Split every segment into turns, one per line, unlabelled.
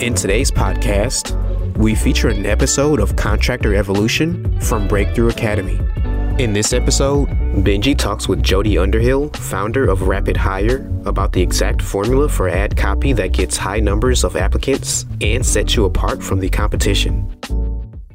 In today's podcast, we feature an episode of Contractor Evolution from Breakthrough Academy. In this episode, Benji talks with Jody Underhill, founder of Rapid Hire, about the exact formula for ad copy that gets high numbers of applicants and sets you apart from the competition.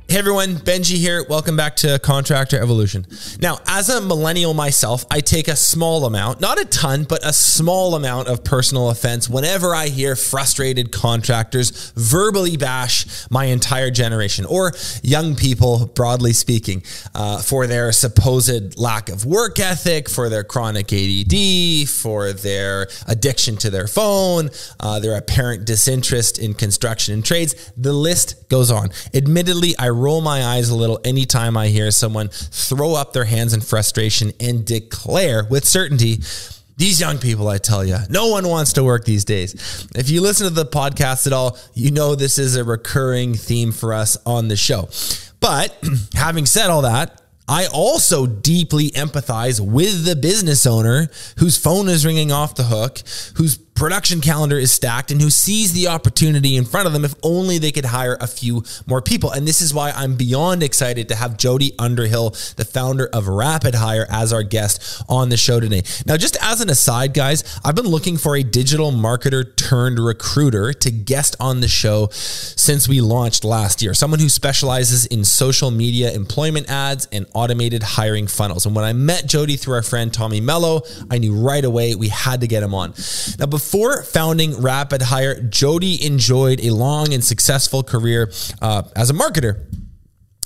Hey everyone, Benji here. Welcome back to Contractor Evolution. Now, as a millennial myself, I take a small amount, not a ton, but a small amount of personal offense whenever I hear frustrated contractors verbally bash my entire generation or young people, broadly speaking, uh, for their supposed lack of work ethic, for their chronic ADD, for their addiction to their phone, uh, their apparent disinterest in construction and trades. The list goes on. Admittedly, I roll my eyes a little anytime I hear someone throw up their hands in frustration and declare with certainty, these young people, I tell you, no one wants to work these days. If you listen to the podcast at all, you know this is a recurring theme for us on the show. But having said all that, I also deeply empathize with the business owner whose phone is ringing off the hook, whose production calendar is stacked and who sees the opportunity in front of them if only they could hire a few more people. And this is why I'm beyond excited to have Jody Underhill, the founder of Rapid Hire, as our guest on the show today. Now, just as an aside, guys, I've been looking for a digital marketer turned recruiter to guest on the show since we launched last year. Someone who specializes in social media employment ads and automated hiring funnels. And when I met Jody through our friend Tommy Mello, I knew right away we had to get him on. Now, before before founding Rapid Hire, Jody enjoyed a long and successful career uh, as a marketer.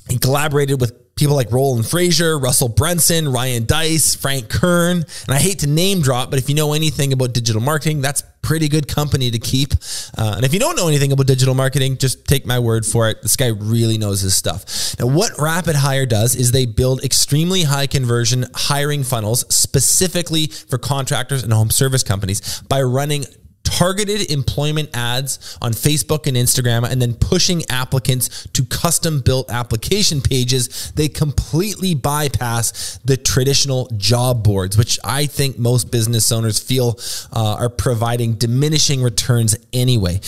He collaborated with people like Roland Frasier, Russell Brunson, Ryan Deiss, Frank Kern. And I hate to name drop, but if you know anything about digital marketing, that's pretty good company to keep. Uh, and if you don't know anything about digital marketing, just take my word for it. This guy really knows his stuff. Now, what Rapid Hire does is they build extremely high conversion hiring funnels specifically for contractors and home service companies by running targeted employment ads on Facebook and Instagram and then pushing applicants to custom built application pages, they completely bypass the traditional job boards, which I think most business owners feel uh, are providing diminishing returns anyway.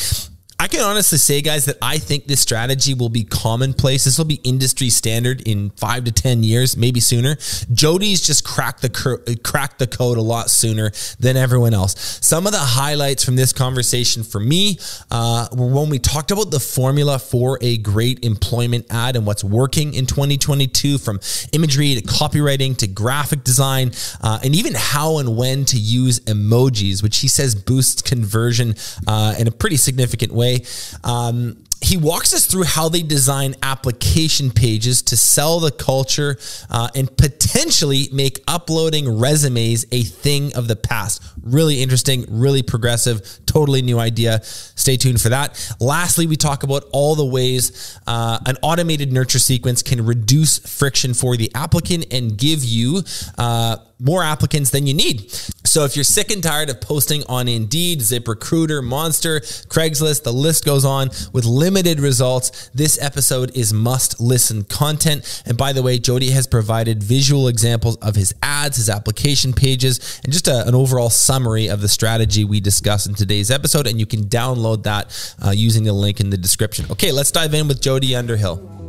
I can honestly say, guys, that I think this strategy will be commonplace. This will be industry standard in five to ten years, maybe sooner. Jody's just cracked the cracked the code a lot sooner than everyone else. Some of the highlights from this conversation for me uh, were when we talked about the formula for a great employment ad and what's working in 2022, from imagery to copywriting to graphic design, uh, and even how and when to use emojis, which he says boosts conversion uh, in a pretty significant way way. Um, he walks us through how they design application pages to sell the culture uh, and potentially make uploading resumes a thing of the past. Really interesting, really progressive, totally new idea. Stay tuned for that. Lastly, we talk about all the ways uh, an automated nurture sequence can reduce friction for the applicant and give you uh, more applicants than you need. So if you're sick and tired of posting on Indeed, ZipRecruiter, Monster, Craigslist, the list goes on with limited results, this episode is must listen content. And by the way, Jody has provided visual examples of his ads, his application pages, and just a, an overall summary of the strategy we discussed in today's episode. And you can download that uh, using the link in the description. Okay, let's dive in with Jody Underhill.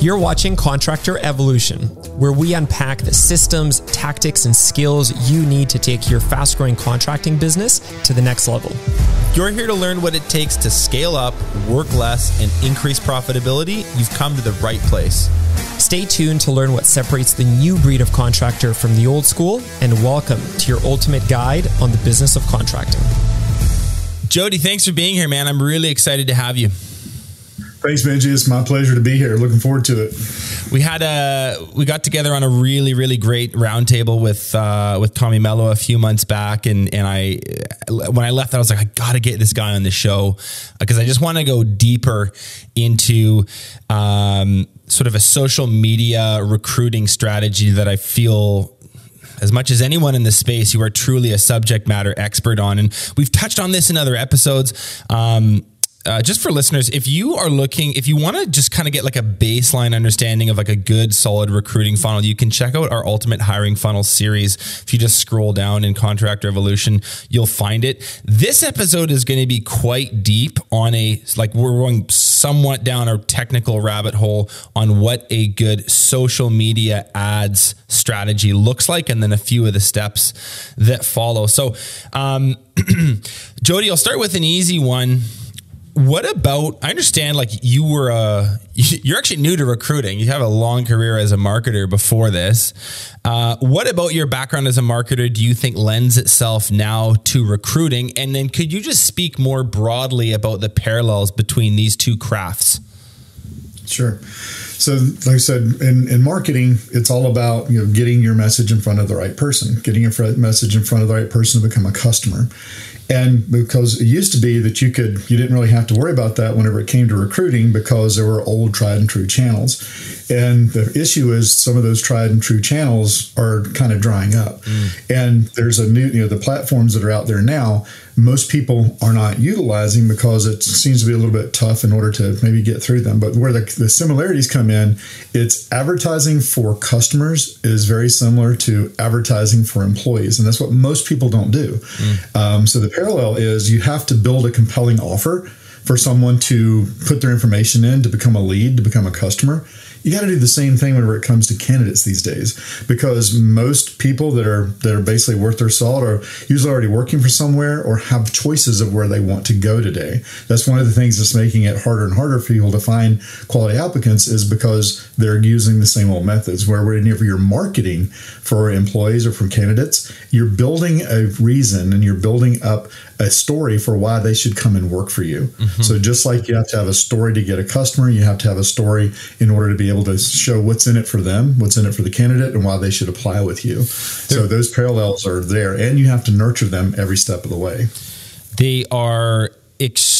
You're watching Contractor Evolution, where we unpack the systems, tactics, and skills you need to take your fast growing contracting business to the next level.
You're here to learn what it takes to scale up, work less, and increase profitability. You've come to the right place.
Stay tuned to learn what separates the new breed of contractor from the old school, and welcome to your ultimate guide on the business of contracting.
Jody, thanks for being here, man. I'm really excited to have you.
Thanks, Benji. It's my pleasure to be here. Looking forward to it.
We had a we got together on a really really great roundtable with uh, with Tommy Mello a few months back, and and I when I left, I was like, I got to get this guy on the show because I just want to go deeper into um, sort of a social media recruiting strategy that I feel as much as anyone in the space, you are truly a subject matter expert on. And we've touched on this in other episodes. Um, uh, just for listeners, if you are looking, if you want to just kind of get like a baseline understanding of like a good, solid recruiting funnel, you can check out our Ultimate Hiring Funnel series. If you just scroll down in Contractor Evolution, you'll find it. This episode is going to be quite deep on a, like, we're going somewhat down a technical rabbit hole on what a good social media ads strategy looks like, and then a few of the steps that follow. So, um, Jody, I'll start with an easy one what about i understand like you were uh you're actually new to recruiting. You have a long career as a marketer before this. Uh, what about your background as a marketer do you think lends itself now to recruiting? And then could you just speak more broadly about the parallels between these two crafts?
Sure. So like i said in, in marketing it's all about you know getting your message in front of the right person getting your message in front of the right person to become a customer and because it used to be that you could you didn't really have to worry about that whenever it came to recruiting because there were old tried and true channels and the issue is some of those tried and true channels are kind of drying up mm. and there's a new you know the platforms that are out there now most people are not utilizing because it seems to be a little bit tough in order to maybe get through them. But where the, the similarities come in, it's advertising for customers is very similar to advertising for employees. And that's what most people don't do. Mm. Um, so the parallel is you have to build a compelling offer for someone to put their information in to become a lead, to become a customer you got to do the same thing whenever it comes to candidates these days because most people that are that are basically worth their salt are usually already working for somewhere or have choices of where they want to go today. That's one of the things that's making it harder and harder for people to find quality applicants is because they're using the same old methods where whenever you're marketing for employees or for candidates you're building a reason and you're building up a story for why they should come and work for you. Mm-hmm. So just like you have to have a story to get a customer, you have to have a story in order to be able to show what's in it for them, what's in it for the candidate, and why they should apply with you. So those parallels are there, and you have to nurture them every step of the way.
They are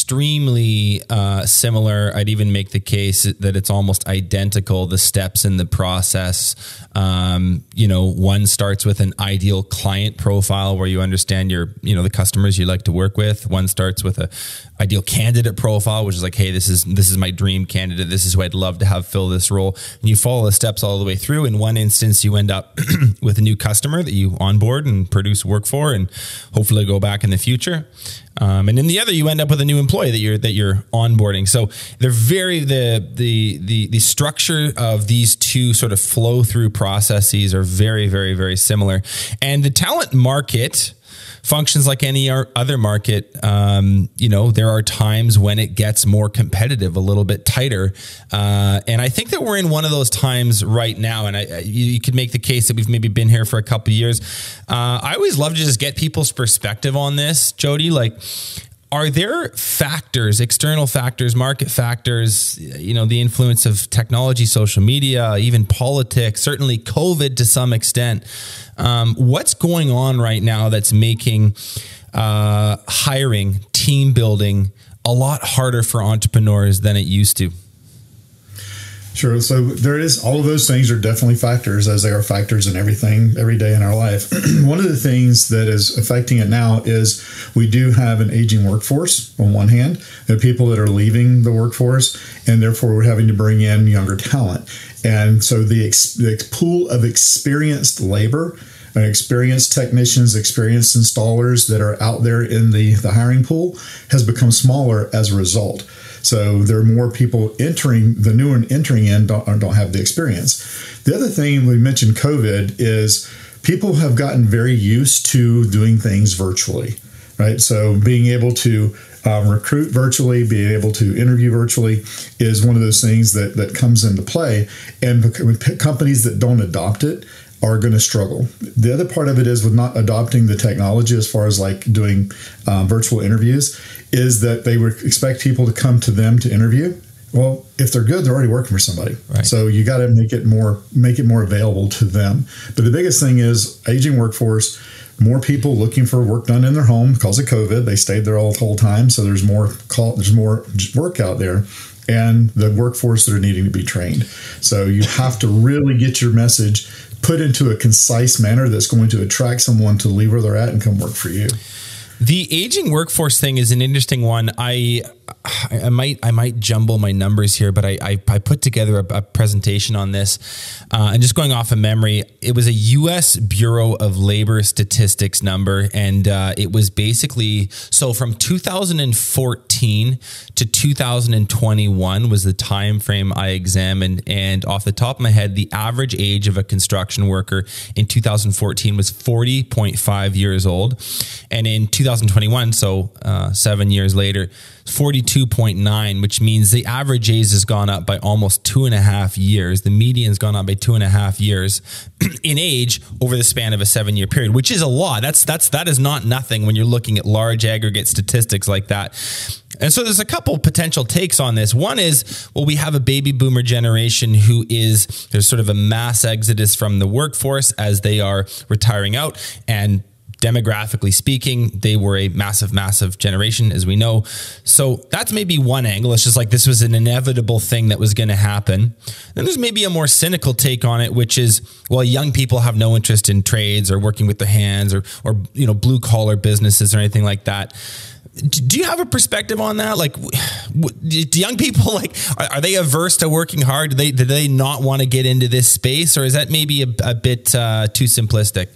extremely uh, similar. I'd even make the case that it's almost identical. The steps in the process. Um, you know, one starts with an ideal client profile where you understand your, you know, the customers you like to work with. One starts with a ideal candidate profile, which is like, hey, this is this is my dream candidate. This is who I'd love to have fill this role. And you follow the steps all the way through. In one instance, you end up with a new customer that you onboard and produce work for, and hopefully go back in the future. Um, and in the other, you end up with a new employee that you're that you're onboarding. So they're very the the the the structure of these two sort of flow through processes are very very very similar. And the talent market functions like any other market. Um, you know, there are times when it gets more competitive, a little bit tighter, uh, and I think that we're in one of those times right now. And I, you, you could make the case that we've maybe been here for a couple years. Uh, I always love to just get people's perspective on this, Jody. Like, are there factors, external factors, market factors, you know, the influence of technology, social media, even politics, certainly COVID to some extent? Um, what's going on right now that's making uh, hiring, team building a lot harder for entrepreneurs than it used to?
Sure. So there is all of those things are definitely factors as they are factors in everything every day in our life. one of the things that is affecting it now is we do have an aging workforce on one hand, are people that are leaving the workforce, and therefore we're having to bring in younger talent. And so the, ex- the pool of experienced labor experienced technicians, experienced installers that are out there in the, the hiring pool has become smaller as a result. So there are more people entering the new and entering in don't, don't have the experience. The other thing we mentioned COVID is people have gotten very used to doing things virtually, right? So being able to um, recruit virtually, being able to interview virtually is one of those things that that comes into play. And companies that don't adopt it are going to struggle. The other part of it is with not adopting the technology as far as like doing um, virtual interviews is that they would expect people to come to them to interview Well, if they're good, they're already working for somebody. Right. So you got to make it more make it more available to them. But the biggest thing is aging workforce. More people looking for work done in their home because of COVID. They stayed there all the whole time, so there's more call, there's more work out there, and the workforce that are needing to be trained. So you have to really get your message put into a concise manner that's going to attract someone to leave where they're at and come work for you.
The aging workforce thing is an interesting one. I I might I might jumble my numbers here, but I I, I put together a, a, presentation on this, uh, and just going off of memory, it was a U.S. Bureau of Labor Statistics number, and uh, it was basically so from 2014 to 2021 was the time frame I examined, and off the top of my head, the average age of a construction worker in 2014 was 40.5 years old, and in 2021, so uh, seven years later 42.9, which means the average age has gone up by almost two and a half years. The median's gone up by two and a half years in age over the span of a seven year period, which is a lot. That's that's that is not nothing when you're looking at large aggregate statistics like that. And so there's a couple potential takes on this. One is, well, we have a baby boomer generation who is there's sort of a mass exodus from the workforce as they are retiring out and demographically speaking, they were a massive, massive generation, as we know. So that's maybe one angle. It's just like this was an inevitable thing that was going to happen. Then there's maybe a more cynical take on it, which is, well, young people have no interest in trades or working with their hands or, or you know, blue collar businesses or anything like that do you have a perspective on that? Like, do young people like are, they averse to working hard? Do they do they not want to get into this space, or is that maybe a, a bit uh, too simplistic?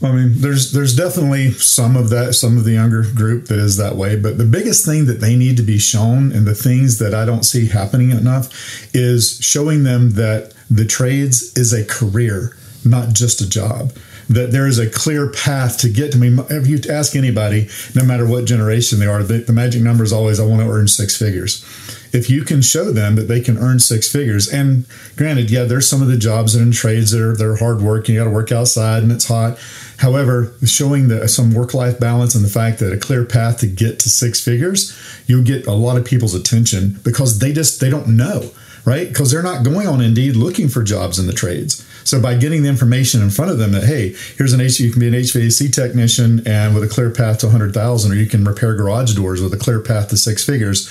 I mean, there's there's definitely some of that, some of the younger group that is that way. But the biggest thing that they need to be shown, and the things that I don't see happening enough, is showing them that the trades is a career, not just a job. That there is a clear path to get to me. If you ask anybody, no matter what generation they are, the, the magic number is always I want to earn six figures if you can show them that they can earn six figures, and granted, yeah, there's some of the jobs and trades that are they're hard work and you got to work outside and it's hot. However, showing the, some work life balance and the fact that a clear path to get to six figures, you'll get a lot of people's attention because they just they don't know right? Because they're not going on Indeed looking for jobs in the trades. So by getting the information in front of them that hey, here's an HVAC, you can be an HVAC technician and with a clear path to 100,000, or you can repair garage doors with a clear path to six figures.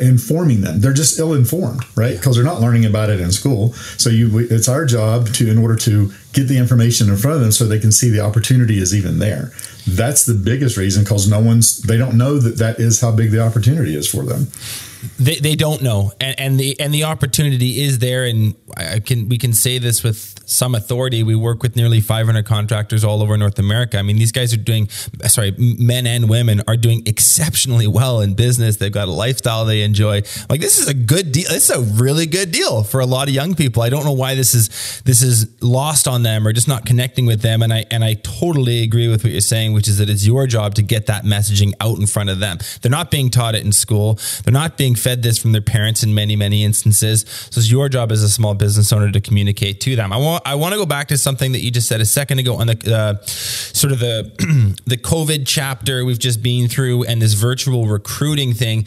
Informing them, they're just ill-informed, right? Because they're not learning about it in school. So you, it's our job to, in order to get the information in front of them, so they can see the opportunity is even there. That's the biggest reason because no one's they don't know that that is how big the opportunity is for them.
They, they don't know, and, and the and the opportunity is there, and I can we can say this with some authority. We work with nearly 500 contractors all over North America. I mean, these guys are doing, sorry, men and women are doing exceptionally well in business. They've got a lifestyle they enjoy. Like this is a good deal. It's a really good deal for a lot of young people. I don't know why this is this is lost on them or just not connecting with them. And I and I totally agree with what you're saying, which is that it's your job to get that messaging out in front of them. They're not being taught it in school. They're not being fed this from their parents in many many instances. So it's your job as a small business owner to communicate to them. I want I want to go back to something that you just said a second ago on the uh, sort of the the COVID chapter we've just been through and this virtual recruiting thing.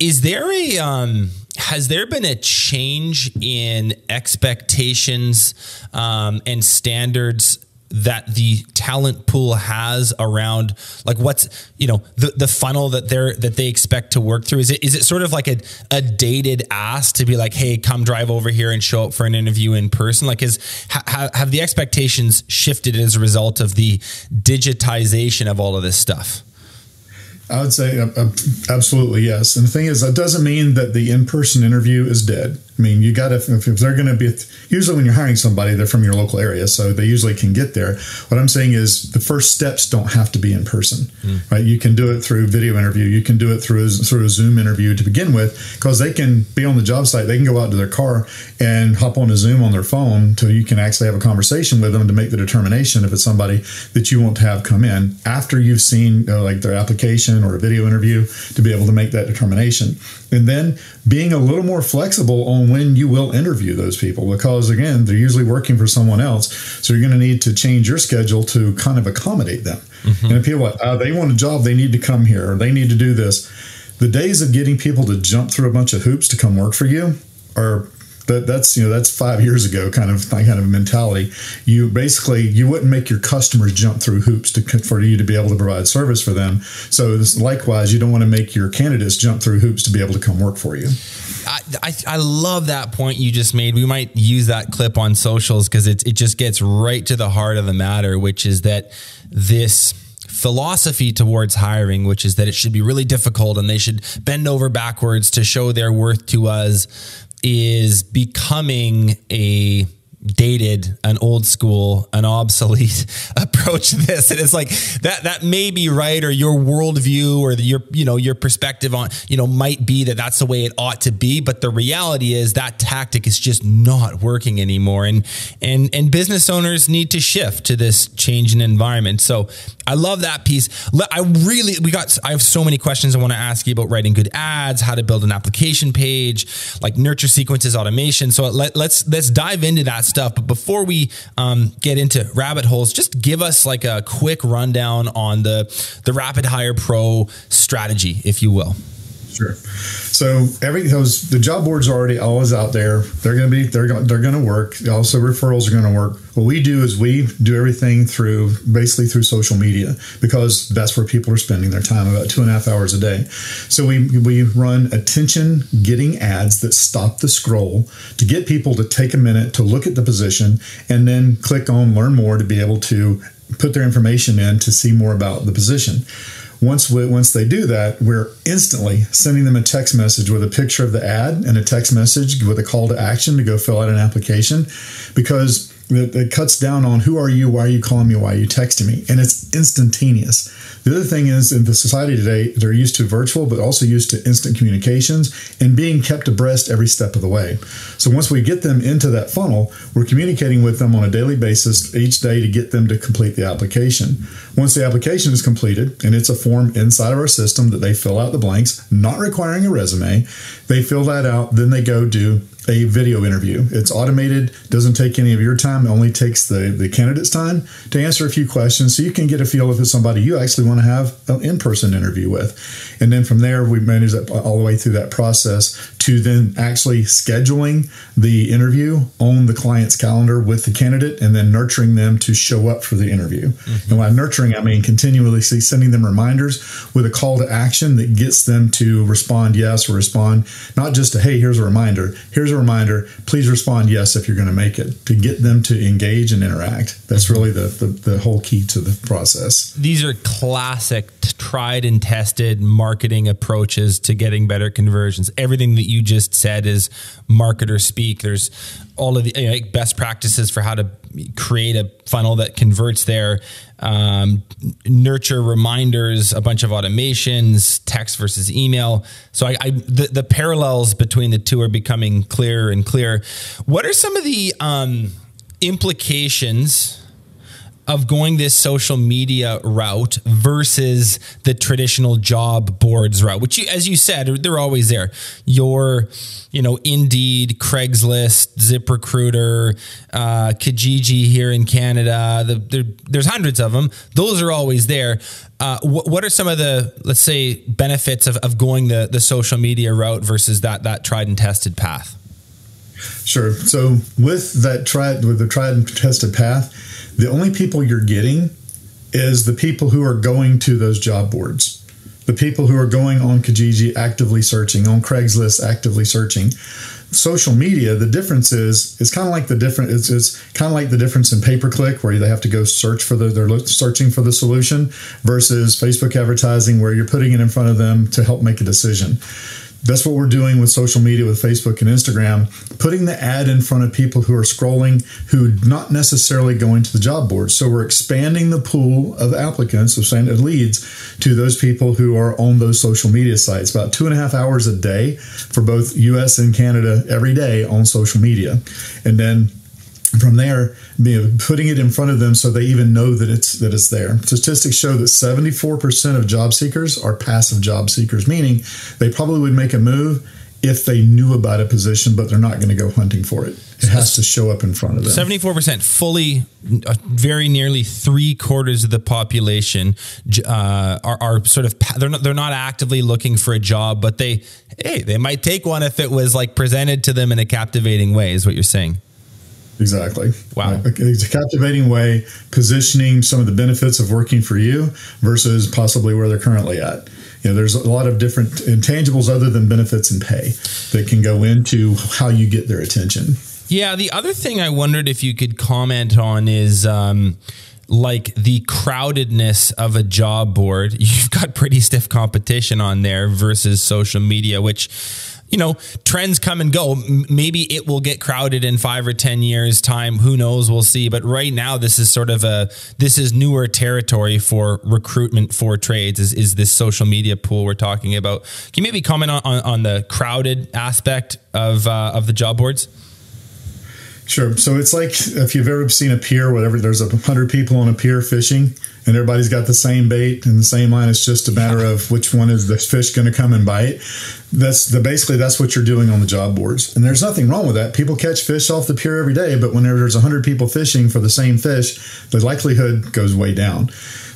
Is there a um, has there been a change in expectations um, and standards that the talent pool has around like what's you know the the funnel that they're that they expect to work through is it is it sort of like a, a dated ask to be like hey come drive over here and show up for an interview in person like is ha, have the expectations shifted as a result of the digitization of all of this stuff
I would say uh, uh, absolutely yes. And the thing is, that doesn't mean that the in-person interview is dead. I mean, you got to if, if they're going to be usually when you're hiring somebody, they're from your local area, so they usually can get there. What I'm saying is the first steps don't have to be in person, mm. right? You can do it through video interview. You can do it through through a Zoom interview to begin with, because they can be on the job site. They can go out to their car and hop on a Zoom on their phone, so you can actually have a conversation with them to make the determination if it's somebody that you want to have come in after you've seen uh, like their application or a video interview to be able to make that determination. And then being a little more flexible on when you will interview those people because again they're usually working for someone else so you're going to need to change your schedule to kind of accommodate them mm-hmm. and if people uh, they want a job they need to come here or they need to do this the days of getting people to jump through a bunch of hoops to come work for you are that that's you know that's five years ago kind of kind of mentality. You basically you wouldn't make your customers jump through hoops to for you to be able to provide service for them. So likewise, you don't want to make your candidates jump through hoops to be able to come work for you.
I, I, I love that point you just made. We might use that clip on socials because it it just gets right to the heart of the matter, which is that this philosophy towards hiring, which is that it should be really difficult and they should bend over backwards to show their worth to us is becoming a dated, an old school, an obsolete approach to this. And it's like that that may be right, or your worldview, or your you know your perspective on you know might be that that's the way it ought to be. But the reality is that tactic is just not working anymore, and and and business owners need to shift to this change in environment. So I love that piece. I really we got I have so many questions I want to ask you about writing good ads, how to build an application page, like nurture sequences automation. So let, let's let's dive into that stuff. But before we um, get into rabbit holes, just give us like a quick rundown on the the Rapid Hire Pro strategy, if you will.
Sure. So every those the job boards are already always out there. They're going to be they're going they're going to work. Also, referrals are going to work. What we do is we do everything through basically through social media because that's where people are spending their time about two and a half hours a day. So we we run attention getting ads that stop the scroll to get people to take a minute to look at the position and then click on learn more to be able to put their information in to see more about the position. Once we, once they do that, we're instantly sending them a text message with a picture of the ad and a text message with a call to action to go fill out an application because it, it cuts down on who are you, why are you calling me, why are you texting me, and it's instantaneous. The other thing is in the society today, they're used to virtual, but also used to instant communications and being kept abreast every step of the way. So once we get them into that funnel, we're communicating with them on a daily basis each day to get them to complete the application. Once the application is completed, and it's a form inside of our system that they fill out the blanks, not requiring a resume, they fill that out, then they go do a video interview. It's automated, doesn't take any of your time, it only takes the, the candidate's time to answer a few questions so you can get a feel if it's somebody you actually want to have an in person interview with. And then from there, we manage that all the way through that process to then actually scheduling the interview on the client's calendar with the candidate and then nurturing them to show up for the interview. Mm-hmm. And by nurturing, I mean continually sending them reminders with a call to action that gets them to respond yes or respond not just to, hey, here's a reminder, here's a reminder, please respond yes if you're going to make it, to get them to engage and interact. That's mm-hmm. really the, the, the whole key to the process.
These are classic, tried and tested marketing approaches to getting better conversions. Everything that you just said is marketer speak. There's all of the you know, best practices for how to create a funnel that converts there, um, nurture reminders, a bunch of automations, text versus email. So I, I the, the, parallels between the two are becoming clearer and clearer. What are some of the um, implications? Of going this social media route versus the traditional job boards route, which, you, as you said, they're always there. Your, you know, Indeed, Craigslist, ZipRecruiter, uh, Kijiji here in Canada. The, there's hundreds of them. Those are always there. Uh, what, what are some of the, let's say, benefits of, of going the, the social media route versus that that tried and tested path?
Sure. So with that tried with the tried and tested path, the only people you're getting is the people who are going to those job boards, the people who are going on Kijiji actively searching, on Craigslist actively searching. Social media, the difference is it's kind of like the different it's, it's kind of like the difference in pay per click where they have to go search for the they're searching for the solution versus Facebook advertising where you're putting it in front of them to help make a decision that's what we're doing with social media with facebook and instagram putting the ad in front of people who are scrolling who not necessarily going to the job board. So we're expanding the pool of applicants of leads to those people who are on those social media sites. About two and a half hours a day for both us and canada every day on social media. And then from there, you know, putting it in front of them so they even know that it's that it's there. Statistics show that 74% of job seekers are passive job seekers, meaning they probably would make a move if they knew about a position, but they're not going to go hunting for it. It has to show up in front of them.
Seventy-four percent, fully, uh, very nearly three quarters of the population uh, are, are, sort of they're not they're not actively looking for a job, but they hey they might take one if it was like presented to them in a captivating way. Is what you're saying?
Exactly.
Wow.
It's a captivating way, positioning some of the benefits of working for you versus possibly where they're currently at. You know, there's a lot of different intangibles other than benefits and pay that can go into how you get their attention.
Yeah. The other thing I wondered if you could comment on is, um, like the crowdedness of a job board, you've got pretty stiff competition on there versus social media, which you know, trends come and go. Maybe it will get crowded in five or 10 years time. Who knows? We'll see. But right now, this is sort of a, this is newer territory for recruitment for trades is, is this social media pool we're talking about. Can you maybe comment on, on, on the crowded aspect of, uh, of the job boards?
Sure. So it's like if you've ever seen a pier, whatever, there's a hundred people on a pier fishing and everybody's got the same bait and the same line. It's just a matter of which one is the fish going to come and bite. That's the basically that's what you're doing on the job boards, and there's nothing wrong with that. People catch fish off the pier every day, but when there's hundred people fishing for the same fish, the likelihood goes way down.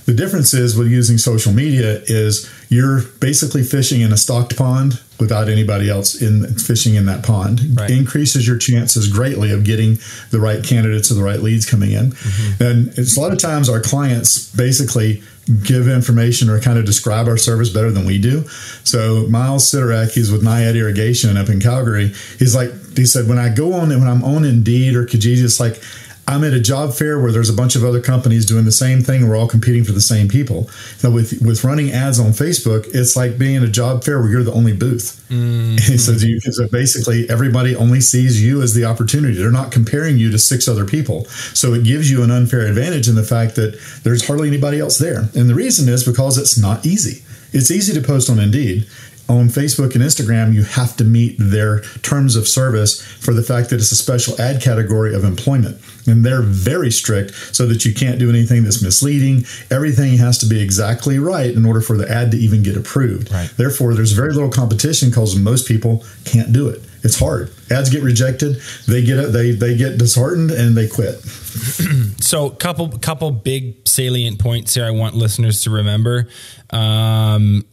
The difference is with using social media is you're basically fishing in a stocked pond without anybody else in fishing in that pond. Right. Increases your chances greatly of getting the right candidates or the right leads coming in. Mm-hmm. And it's a lot of times our clients basically give information or kind of describe our service better than we do. So Miles Sidorak, he's with Naiad Irrigation up in Calgary. He's like, he said, when I go on, when I'm on Indeed or Kijiji, it's like I'm at a job fair where there's a bunch of other companies doing the same thing. We're all competing for the same people. So with with running ads on Facebook, it's like being at a job fair where you're the only booth. Mm-hmm. so, you, so basically, everybody only sees you as the opportunity. They're not comparing you to six other people. So it gives you an unfair advantage in the fact that there's hardly anybody else there. And the reason is because it's not easy. It's easy to post on Indeed on Facebook and Instagram, you have to meet their terms of service for the fact that it's a special ad category of employment. And they're very strict so that you can't do anything that's misleading. Everything has to be exactly right in order for the ad to even get approved.
Right.
Therefore, there's very little competition because most people can't do it. It's hard. Ads get rejected. They get. They they get disheartened and they quit.
so, couple couple big salient points here. I want listeners to remember. Um,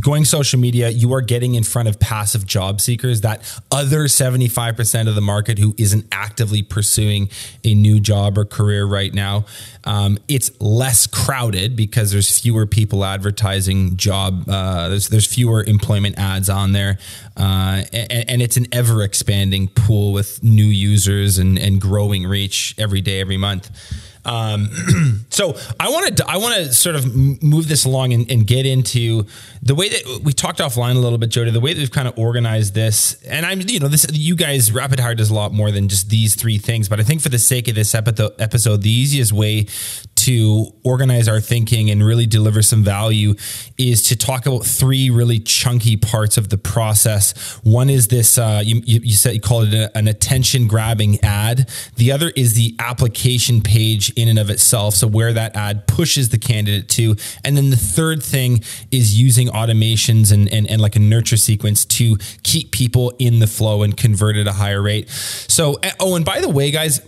going social media, you are getting in front of passive job seekers, that other 75% of the market who isn't actively pursuing a new job or career right now. Um, it's less crowded because there's fewer people advertising job, uh, there's, there's fewer employment ads on there. Uh, and, and, it's an ever expanding pool with new users and, and growing reach every day, every month. Um, so I want to I want to sort of move this along and, and, get into the way that we talked offline a little bit, Jody. The way that we've kind of organized this, and I'm you know this you guys Rapid Hire does a lot more than just these three things, but I think for the sake of this episode, the easiest way to organize our thinking and really deliver some value is to talk about three really chunky parts of the process. One is this, uh, you, you, said you called it a, an attention grabbing ad. The other is the application page in and of itself. So where that ad pushes the candidate to. And then the third thing is using automations and, and, and like a nurture sequence to keep people in the flow and convert at a higher rate. So, oh, and by the way, guys,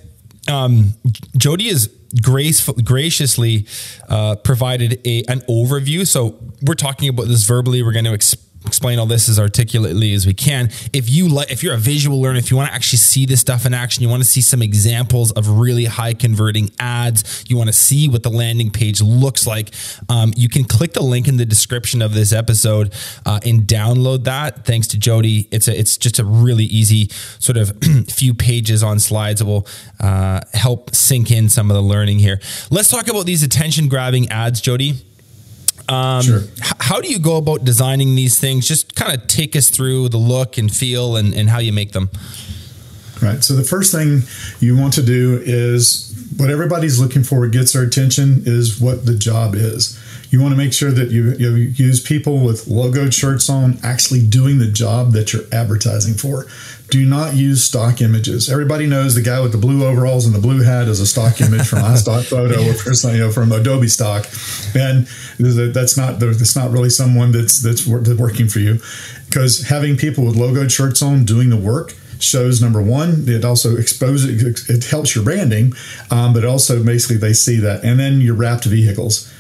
um, Jody is grace, graciously uh, provided a, an overview. So we're talking about this verbally. We're going to explain explain all this as articulately as we can. If you like, if you're a visual learner, if you want to actually see this stuff in action, you want to see some examples of really high converting ads, you want to see what the landing page looks like, um, you can click the link in the description of this episode uh, and download that. Thanks to Jody, it's a, it's just a really easy sort of few pages on slides that will uh, help sink in some of the learning here. Let's talk about these attention grabbing ads, Jody. Um, sure. How do you go about designing these things? Just kind of take us through the look and feel and, and how you make them.
Right. So the first thing you want to do is what everybody's looking for gets their attention is what the job is. You want to make sure that you, you use people with logoed shirts on actually doing the job that you're advertising for. Do not use stock images. Everybody knows the guy with the blue overalls and the blue hat is a stock image from a stock photo or from, you know, from Adobe stock, and that's not that's not really someone that's that's working for you. Because having people with logoed shirts on doing the work shows number one it also exposes it helps your branding um, but also basically they see that. And then your wrapped vehicles.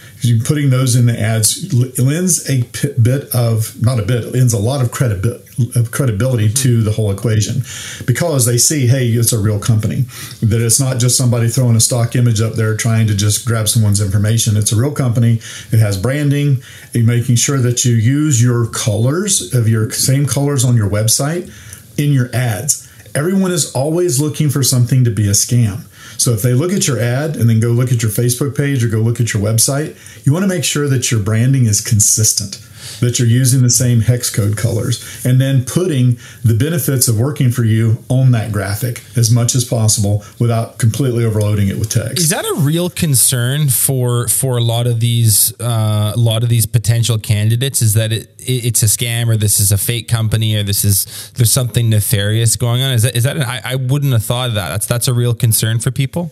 Putting those in the ads lends a bit of not a bit lends a lot of credibility credibility mm-hmm. to the whole equation. Because they see hey it's a real company. That it's not just somebody throwing a stock image up there trying to just grab someone's information. It's a real company. It has branding making sure that you use your colors of your same colors on your website in your ads. Everyone is always looking for something to be a scam. So if they look at your ad and then go look at your Facebook page or go look at your website, you want to make sure that your branding is consistent that you're using the same hex code colors and then putting the benefits of working for you on that graphic as much as possible without completely overloading it with text.
Is that a real concern for for a lot of these uh, a lot of these potential candidates? Is that it, it's a scam or this is a fake company or this is there's something nefarious going on? Is that is that an, I, I wouldn't have thought of that. That's that's a real concern for people.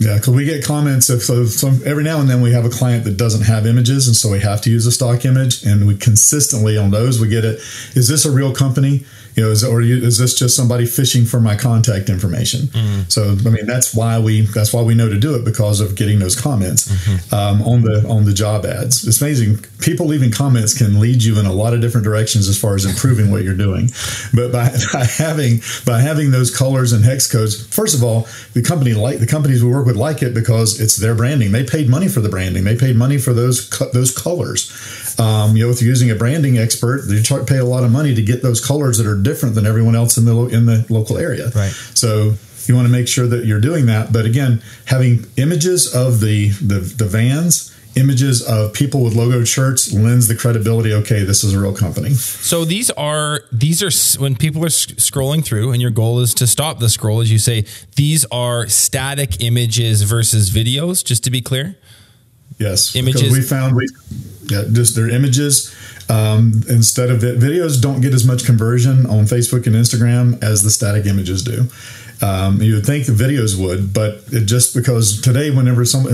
Yeah, because we get comments some, every now and then we have a client that doesn't have images, and so we have to use a stock image, and we consistently on those we get it. Is this a real company? you know, is, or is this just somebody fishing for my contact information? Mm-hmm. So, I mean, that's why we that's why we know to do it because of getting those comments mm-hmm. um, on the on the job ads. It's amazing. People leaving comments can lead you in a lot of different directions as far as improving what you're doing. But by, by having by having those colors and hex codes, first of all, the company like the companies we work with like it because it's their branding. They paid money for the branding. They paid money for those those colors. Um, you know, if you're using a branding expert, they pay a lot of money to get those colors that are different than everyone else in the in the local area.
Right.
So you want to make sure that you're doing that. But again, having images of the the, the vans images of people with logo shirts lends the credibility okay this is a real company
so these are these are when people are scrolling through and your goal is to stop the scroll as you say these are static images versus videos just to be clear
yes images we found we yeah, just their images. Um, instead of it, videos don't get as much conversion on Facebook and Instagram as the static images do. Um, you would think the videos would, but just because today, whenever some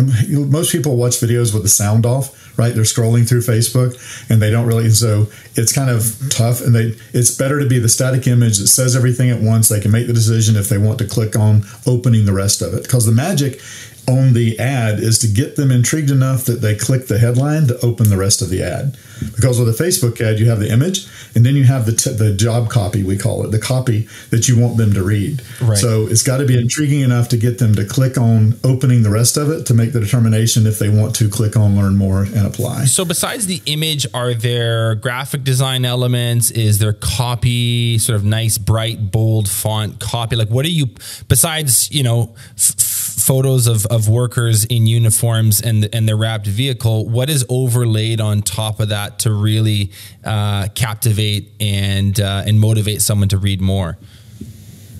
most people watch videos with the sound off, right? They're scrolling through Facebook and they don't really. So it's kind of tough, and they it's better to be the static image that says everything at once. They can make the decision if they want to click on opening the rest of it because the magic on the ad is to get them intrigued enough that they click the headline to open the rest of the ad. Because with a Facebook ad, you have the image and then you have the, t- the job copy, we call it, the copy that you want them to read. Right. So it's got to be intriguing enough to get them to click on opening the rest of it to make the determination if they want to click on learn more and apply.
So besides the image, are there graphic design elements? Is there copy, sort of nice, bright, bold font copy? Like what are you, besides, you know, f- photos of, of workers in uniforms and and their wrapped vehicle, what is overlaid on top of that to really uh, captivate and uh, and motivate someone to read more?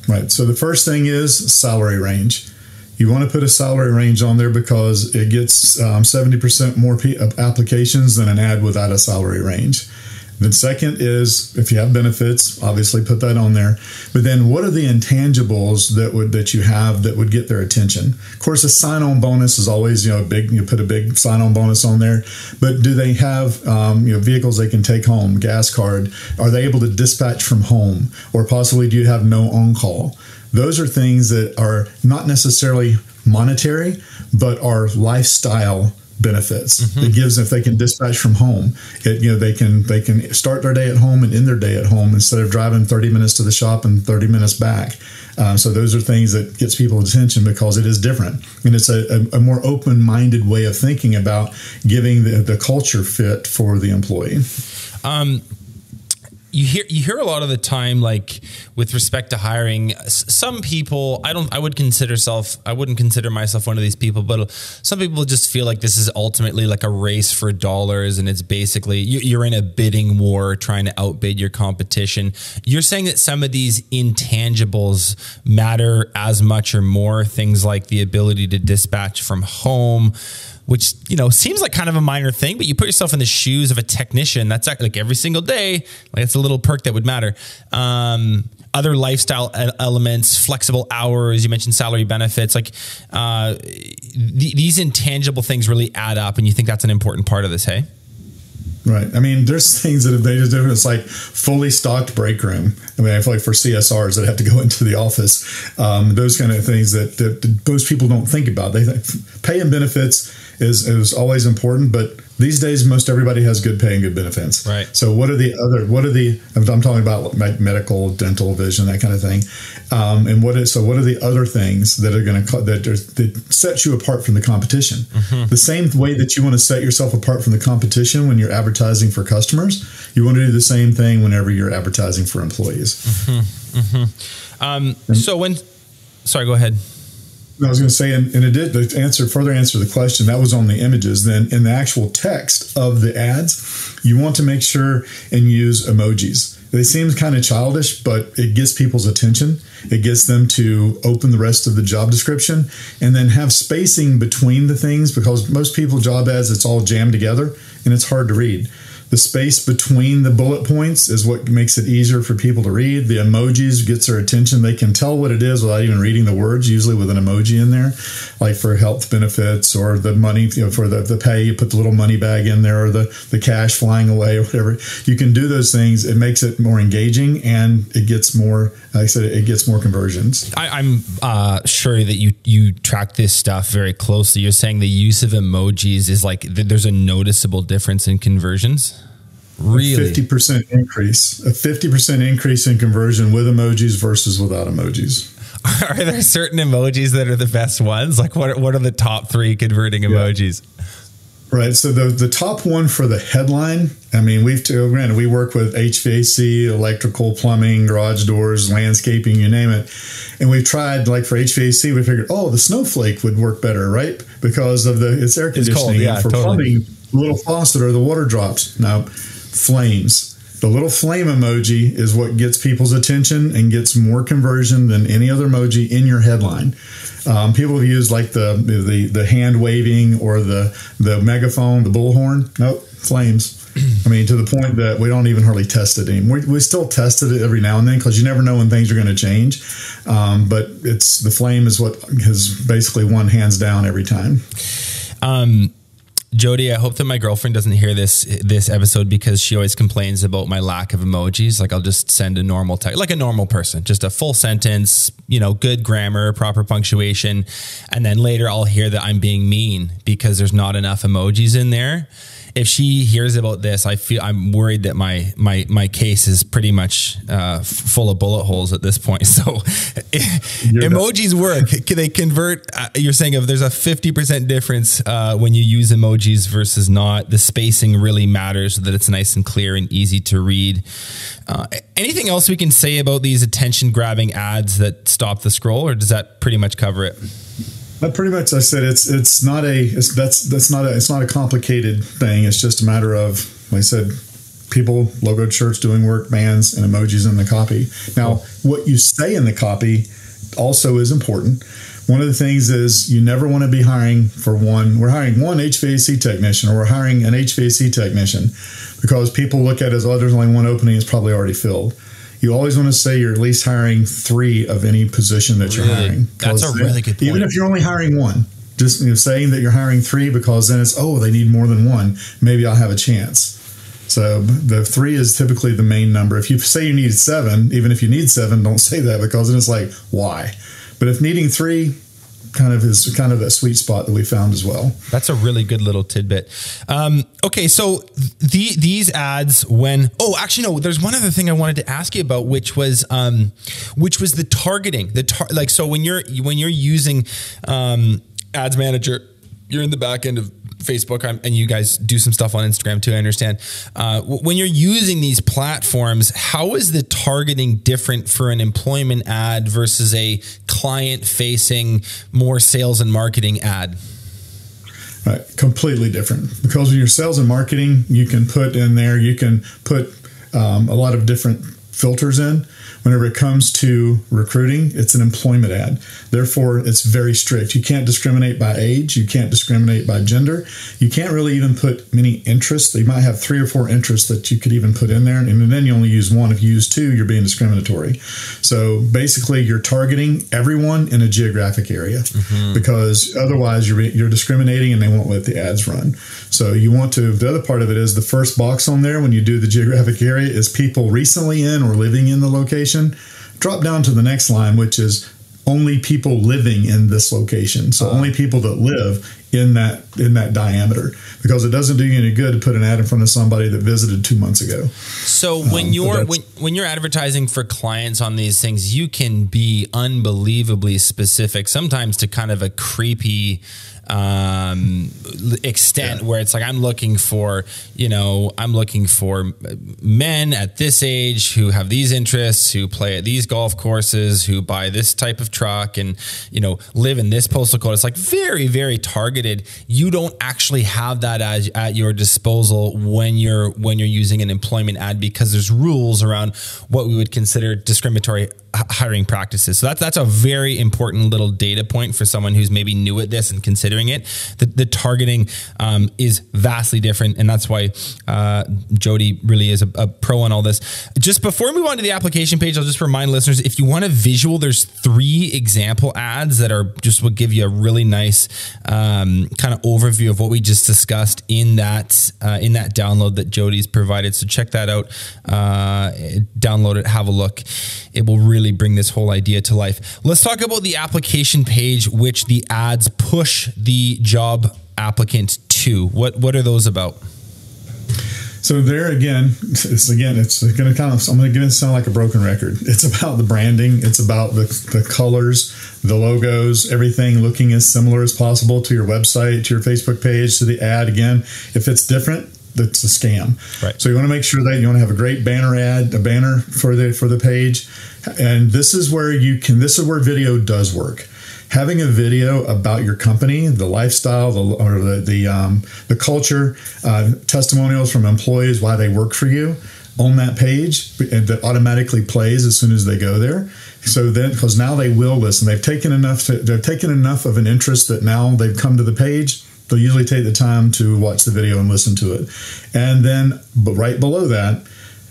Right. So the first thing is salary range. You want to put a salary range on there because it gets um, 70% more applications than an ad without a salary range. Then second is if you have benefits, obviously put that on there. But then what are the intangibles that would that you have that would get their attention? Of course, a sign-on bonus is always you know big. You put a big sign-on bonus on there. But do they have um, you know vehicles they can take home, gas card? Are they able to dispatch from home, or possibly do you have no on-call? Those are things that are not necessarily monetary, but are lifestyle benefits. Mm-hmm. It gives if they can dispatch from home. It you know they can they can start their day at home and end their day at home instead of driving 30 minutes to the shop and 30 minutes back. Uh, so those are things that gets people attention because it is different and it's a, a, a more open-minded way of thinking about giving the, the culture fit for the employee. Um,
you hear you hear a lot of the time like with respect to hiring some people i don't i would consider self i wouldn't consider myself one of these people but some people just feel like this is ultimately like a race for dollars and it's basically you're in a bidding war trying to outbid your competition. You're saying that some of these intangibles matter as much or more things like the ability to dispatch from home which you know seems like kind of a minor thing, but you put yourself in the shoes of a technician. That's like every single day. Like it's a little perk that would matter. Um, other lifestyle elements, flexible hours. You mentioned salary benefits. Like uh, th- these intangible things really add up, and you think that's an important part of this. Hey.
Right. I mean, there's things that have made a difference, like fully stocked break room. I mean, I feel like for CSRs that have to go into the office, um, those kind of things that, that, most people don't think about. They think pay and benefits is is always important, but these days most everybody has good pay and good benefits.
Right.
So what are the other? What are the? I'm talking about medical, dental, vision, that kind of thing. Um, and what is so? What are the other things that are going to that that set you apart from the competition? Mm-hmm. The same way that you want to set yourself apart from the competition when you're advertising for customers, you want to do the same thing whenever you're advertising for employees.
Mm-hmm. Mm-hmm. Um, so when, sorry, go ahead.
I was going to say, and, and it did answer further answer the question that was on the images. Then in the actual text of the ads, you want to make sure and use emojis. They seem kind of childish, but it gets people's attention. It gets them to open the rest of the job description and then have spacing between the things because most people job ads it's all jammed together and it's hard to read. The space between the bullet points is what makes it easier for people to read. The emojis gets their attention. They can tell what it is without even reading the words, usually with an emoji in there, like for health benefits or the money, you know, for the, the pay, you put the little money bag in there or the, the cash flying away or whatever. You can do those things. It makes it more engaging and it gets more, like I said, it gets more conversions.
I, am uh, sure that you, you track this stuff very closely. You're saying the use of emojis is like, there's a noticeable difference in conversions? Really?
50% increase. A 50% increase in conversion with emojis versus without emojis.
Are there certain emojis that are the best ones? Like what what are the top 3 converting emojis? Yeah.
Right. So the the top one for the headline, I mean, we've to oh, granted we work with HVAC, electrical, plumbing, garage doors, landscaping, you name it. And we've tried like for HVAC, we figured, oh, the snowflake would work better, right? Because of the it's air conditioning. It's cold,
yeah,
for
totally.
plumbing, little faucet or the water drops. Now flames. The little flame emoji is what gets people's attention and gets more conversion than any other emoji in your headline. Um, people have used like the, the the hand waving or the the megaphone, the bullhorn. Nope, flames. I mean, to the point that we don't even hardly test it anymore. We, we still test it every now and then because you never know when things are going to change. Um, but it's the flame is what has basically won hands down every time.
Um, Jody, I hope that my girlfriend doesn't hear this this episode because she always complains about my lack of emojis. Like I'll just send a normal text, like a normal person, just a full sentence, you know, good grammar, proper punctuation, and then later I'll hear that I'm being mean because there's not enough emojis in there if she hears about this, I feel I'm worried that my my my case is pretty much uh, full of bullet holes at this point. So emojis work. Can they convert? Uh, you're saying if there's a 50% difference uh, when you use emojis versus not, the spacing really matters so that it's nice and clear and easy to read. Uh, anything else we can say about these attention grabbing ads that stop the scroll, or does that pretty much cover it?
Pretty much, I said it's it's not a it's, that's that's not a it's not a complicated thing. It's just a matter of, like I said, people logo shirts doing work, bands, and emojis in the copy. Now, what you say in the copy also is important. One of the things is you never want to be hiring for one. We're hiring one HVAC technician, or we're hiring an HVAC technician, because people look at it as oh, there's only one opening; it's probably already filled you always want to say you're at least hiring three of any position that you're hiring.
That's a really good point.
Even if you're only hiring one, just you know, saying that you're hiring three because then it's, oh, they need more than one. Maybe I'll have a chance. So the three is typically the main number. If you say you need seven, even if you need seven, don't say that because then it's like, why? But if needing three, kind of is kind of that sweet spot that we found as well.
That's a really good little tidbit. Um, okay, so the, these ads when oh actually no, there's one other thing I wanted to ask you about, which was um, which was the targeting. The tar- like so when you're when you're using um, ads manager, you're in the back end of Facebook and you guys do some stuff on Instagram too. I understand. Uh, when you're using these platforms, how is the targeting different for an employment ad versus a client facing, more sales and marketing ad?
Right, completely different. Because you're sales and marketing, you can put in there, you can put um, a lot of different filters in whenever it comes to recruiting, it's an employment ad. Therefore, it's very strict. You can't discriminate by age, you can't discriminate by gender, you can't really even put many interests. You might have three or four interests that you could even put in there, and then you only use one. If you use two, you're being discriminatory. So basically, you're targeting everyone in a geographic area mm-hmm. because otherwise you're you're discriminating and they won't let the ads run. So you want to. The other part of it is the first box on there when you do the geographic area is people recently in or living in the location location, drop down to the next line, which is only people living in this location. So uh-huh. only people that live in that in that diameter because it doesn't do you any good to put an ad in front of somebody that visited two months ago.
So when um, you're when, when you're advertising for clients on these things, you can be unbelievably specific, sometimes to kind of a creepy um, extent yeah. where it's like I'm looking for, you know, I'm looking for men at this age who have these interests, who play at these golf courses, who buy this type of truck, and you know, live in this postal code. It's like very, very targeted. You don't actually have that as, at your disposal when you're when you're using an employment ad because there's rules around what we would consider discriminatory hiring practices. So that's that's a very important little data point for someone who's maybe new at this and considering it. The, the targeting um, is vastly different, and that's why uh, Jody really is a, a, pro on all this. Just before we move on to the application page, I'll just remind listeners if you want a visual, there's three example ads that are just will give you a really nice um, kind of overview of what we just discussed in that uh, in that download that Jody's provided. So check that out, uh, download it, have a look. It will really really bring this whole idea to life. Let's talk about the application page, which the ads push the job applicant to. What what are those about?
So there again, it's again, it's going to kind of, I'm going to sound like a broken record. It's about the branding. It's about the, the colors, the logos, everything looking as similar as possible to your website, to your Facebook page, to the ad. Again, if it's different, that's a scam. Right. So you want to make sure that you want to have a great banner ad, a banner for the for the page and this is where you can, this is where video does work. Having a video about your company, the lifestyle, the, or the the, um, the culture, uh, testimonials from employees why they work for you on that page that automatically plays as soon as they go there. So then, because now they will listen, they've taken enough. To, they've taken enough of an interest that now they've come to the page. They'll usually take the time to watch the video and listen to it, and then, but right below that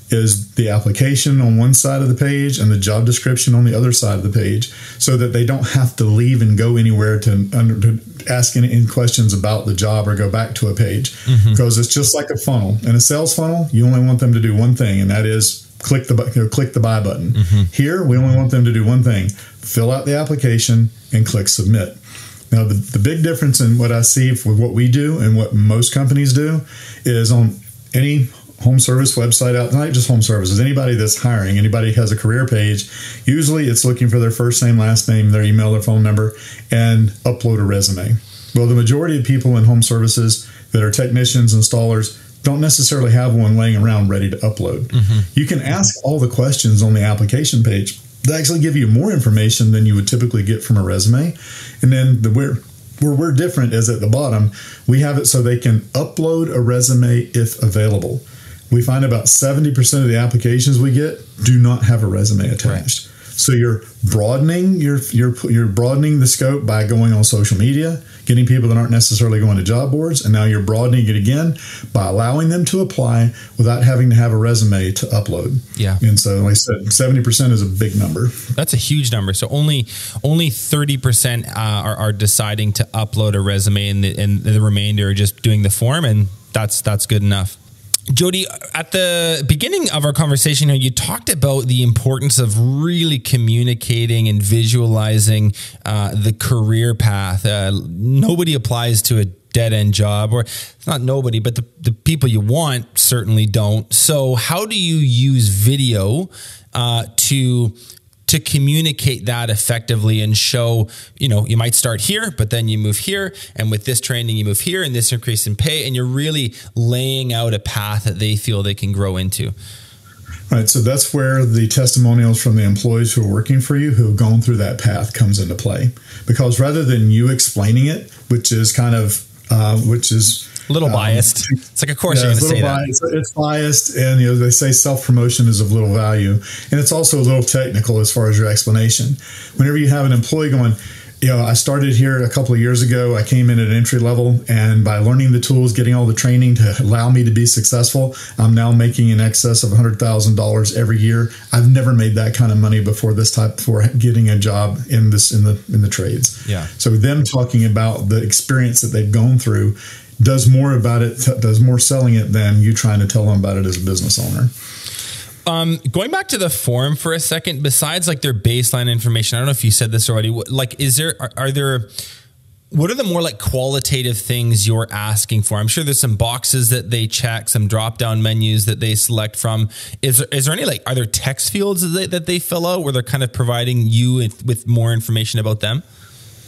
is the application on one side of the page and the job description on the other side of the page so that they don't have to leave and go anywhere to, under, to ask any, questions about the job or go back to a page mm-hmm. because it's just like a funnel in a sales funnel you only want them to do one thing and that is click the you know, click the buy button mm-hmm. here we only want them to do one thing fill out the application and click submit now, the, the big difference in what I see with what we do and what most companies do is on any home service website out, not just home services, anybody that's hiring, anybody has a career page, usually it's looking for their first name, last name, their email, their phone number, and upload a resume. Well, the majority of people in home services that are technicians, installers, don't necessarily have one laying around ready to upload. Mm-hmm. You can ask all the questions on the application page. They actually give you more information than you would typically get from a resume. And then the where where we're different is at the bottom, we have it so they can upload a resume if available we find about 70% of the applications we get do not have a resume attached. Right. So you're broadening your you're you're broadening the scope by going on social media, getting people that aren't necessarily going to job boards, and now you're broadening it again by allowing them to apply without having to have a resume to upload.
Yeah.
And so, like I said, seventy percent is a big number.
That's a huge number. So only only thirty percent uh, are, are deciding to upload a resume, and the, and the remainder are just doing the form, and that's that's good enough. Jody, at the beginning of our conversation, you talked about the importance of really communicating and visualizing uh, the career path. Uh, nobody applies to a dead end job, or it's not nobody, but the, the people you want certainly don't. So, how do you use video uh, to to communicate that effectively and show, you know, you might start here, but then you move here. And with this training, you move here and this increase in pay. And you're really laying out a path that they feel they can grow into.
Right. So that's where the testimonials from the employees who are working for you who have gone through that path comes into play. Because rather than you explaining it, which is kind of, uh, which is,
a little um, biased. Um, it's like, of course, yeah, you're going to say
biased. that. It's biased, and you know they say self promotion is of little value, and it's also a little technical as far as your explanation. Whenever you have an employee going, you know, I started here a couple of years ago. I came in at entry level, and by learning the tools, getting all the training to allow me to be successful, I'm now making in excess of hundred thousand dollars every year. I've never made that kind of money before this type for getting a job in this in the in the trades.
Yeah.
So them talking about the experience that they've gone through does more about it, does more selling it than you trying to tell them about it as a business owner.
Um, going back to the form for a second, besides like their baseline information, I don't know if you said this already. Like, is there are, are there what are the more like qualitative things you're asking for? I'm sure there's some boxes that they check, some drop down menus that they select from. Is there, is there any like are there text fields that they, that they fill out where they're kind of providing you with, with more information about them?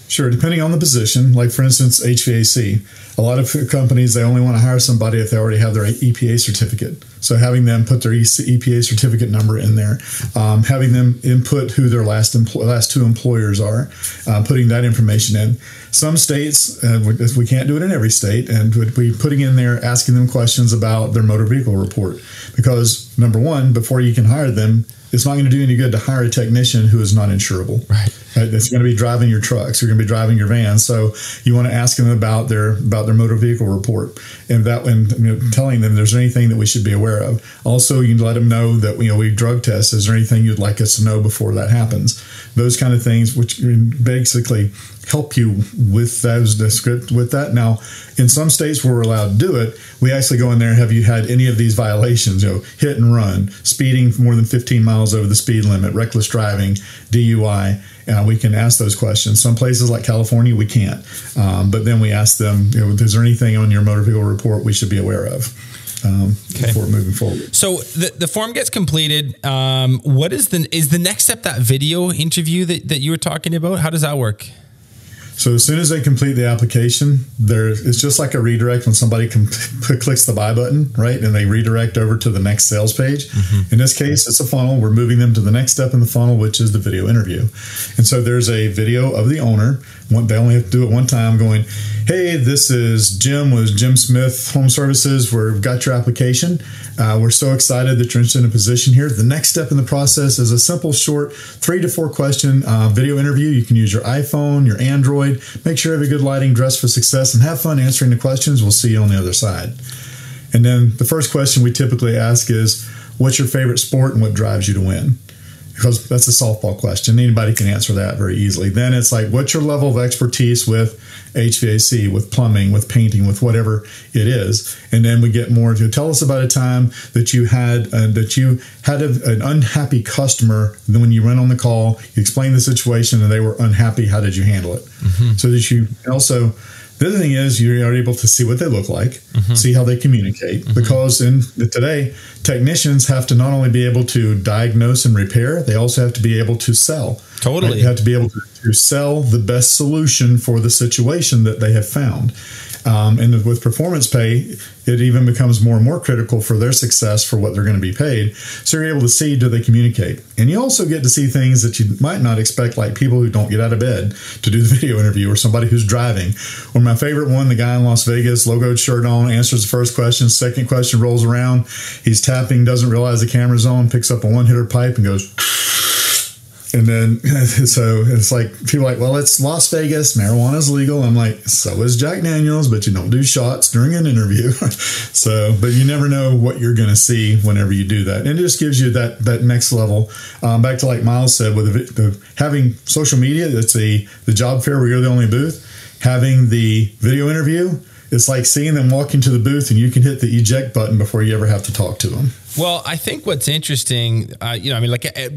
Sure, depending on the position. Like for instance, HVAC. A lot of companies they only want to hire somebody if they already have their EPA certificate. So having them put their EPA certificate number in there, um, having them input who their last empl- last two employers are, uh, putting that information in. Some states uh, we can't do it in every state, and would be putting in there asking them questions about their motor vehicle report because number one, before you can hire them, it's not going to do any good to hire a technician who is not insurable.
Right.
Uh, it's going to be driving your trucks. You're going to be driving your van. So you want to ask them about their about their motor vehicle report and that and you know, telling them there's anything that we should be aware of. Also, you let them know that you know we drug test. Is there anything you'd like us to know before that happens? Those kind of things, which basically help you with those script with that. Now, in some states where we're allowed to do it, we actually go in there. Have you had any of these violations? You know, hit and run, speeding more than 15 miles over the speed limit, reckless driving, DUI. Uh, we can ask those questions. Some places like California, we can't. Um, but then we ask them, you know, is there anything on your motor vehicle report we should be aware of? Um, okay. before moving forward.
So the, the form gets completed. Um, what is the is the next step that video interview that, that you were talking about? How does that work?
So as soon as they complete the application, there it's just like a redirect when somebody com- clicks the buy button, right, and they redirect over to the next sales page. Mm-hmm. In this case, it's a funnel. We're moving them to the next step in the funnel, which is the video interview. And so there's a video of the owner. One, they only have to do it one time. Going, hey, this is Jim with Jim Smith Home Services. We've got your application. Uh, we're so excited that you're interested in a position here. The next step in the process is a simple, short, three to four question uh, video interview. You can use your iPhone, your Android. Make sure you have a good lighting, dress for success, and have fun answering the questions. We'll see you on the other side. And then the first question we typically ask is, What's your favorite sport and what drives you to win? Because that's a softball question. Anybody can answer that very easily. Then it's like, what's your level of expertise with HVAC, with plumbing, with painting, with whatever it is? And then we get more to tell us about a time that you had uh, that you had a, an unhappy customer. Then when you went on the call, you explained the situation and they were unhappy. How did you handle it? Mm-hmm. So that you also the other thing is you are able to see what they look like, mm-hmm. see how they communicate. Mm-hmm. Because in today, technicians have to not only be able to diagnose and repair, they also have to be able to sell.
Totally,
they have to be able to, to sell the best solution for the situation that they have found. Um, and with performance pay, it even becomes more and more critical for their success for what they're going to be paid. So you're able to see do they communicate, and you also get to see things that you might not expect, like people who don't get out of bed to do the video interview, or somebody who's driving. Or my favorite one, the guy in Las Vegas, logoed shirt on, answers the first question, second question rolls around, he's tapping, doesn't realize the camera's on, picks up a one hitter pipe and goes and then so it's like people like, well, it's Las Vegas, marijuana is legal. I'm like, so is Jack Daniels, but you don't do shots during an interview. so, but you never know what you're going to see whenever you do that, and it just gives you that that next level. Um, back to like Miles said, with the, the, having social media, that's a the job fair where you're the only booth. Having the video interview, it's like seeing them walk into the booth and you can hit the eject button before you ever have to talk to them.
Well, I think what's interesting, uh, you know, I mean, like. Uh,